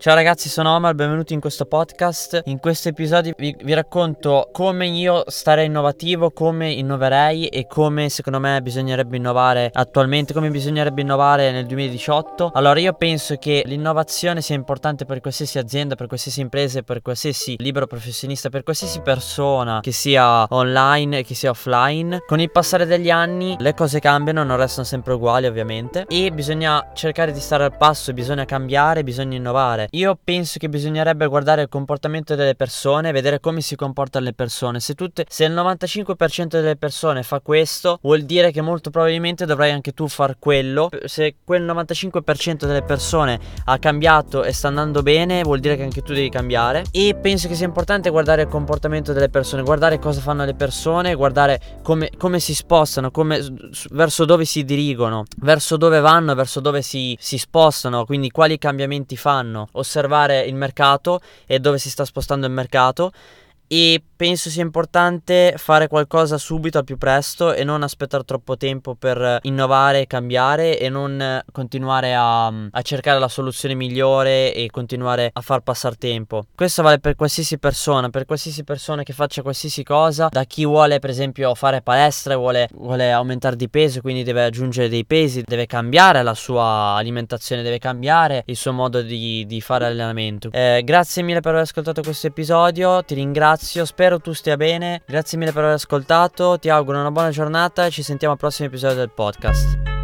Ciao ragazzi, sono Omar, benvenuti in questo podcast. In questo episodio vi, vi, racconto come io starei innovativo, come innoverei e come secondo me bisognerebbe innovare attualmente, come bisognerebbe innovare nel 2018. Allora io penso che l'innovazione sia importante per qualsiasi azienda, per qualsiasi impresa, per qualsiasi libero professionista, per qualsiasi persona che sia online, che sia offline. Con il passare degli anni le cose cambiano, non restano sempre uguali ovviamente e bisogna cercare di stare al passo, bisogna cambiare, bisogna innovare. Io penso che bisognerebbe guardare il comportamento delle persone, vedere come si comportano le persone. Se, tutte, se il 95% delle persone fa questo, vuol dire che molto probabilmente dovrai anche tu far quello. Se quel 95% delle persone ha cambiato e sta andando bene, vuol dire che anche tu devi cambiare. E penso che sia importante guardare il comportamento delle persone, guardare cosa fanno le persone, guardare come, come si spostano, come, verso dove si dirigono, verso dove vanno, verso dove si, si spostano, quindi quali cambiamenti fanno osservare il mercato e dove si sta spostando il mercato e penso sia importante fare qualcosa subito al più presto e non aspettare troppo tempo per innovare, cambiare e non continuare a, a, cercare la soluzione migliore e continuare a far passare tempo. Questo vale per qualsiasi persona, per qualsiasi persona che faccia qualsiasi cosa, da chi vuole per esempio fare palestra, vuole, vuole aumentare di peso, quindi deve aggiungere dei pesi, deve cambiare la sua alimentazione, deve cambiare il suo modo di, di fare allenamento. Eh, grazie mille per aver ascoltato questo episodio, ti ringrazio ringrazio, spero tu stia bene. Grazie mille per aver ascoltato, ti auguro una buona giornata e ci sentiamo al prossimo episodio del podcast.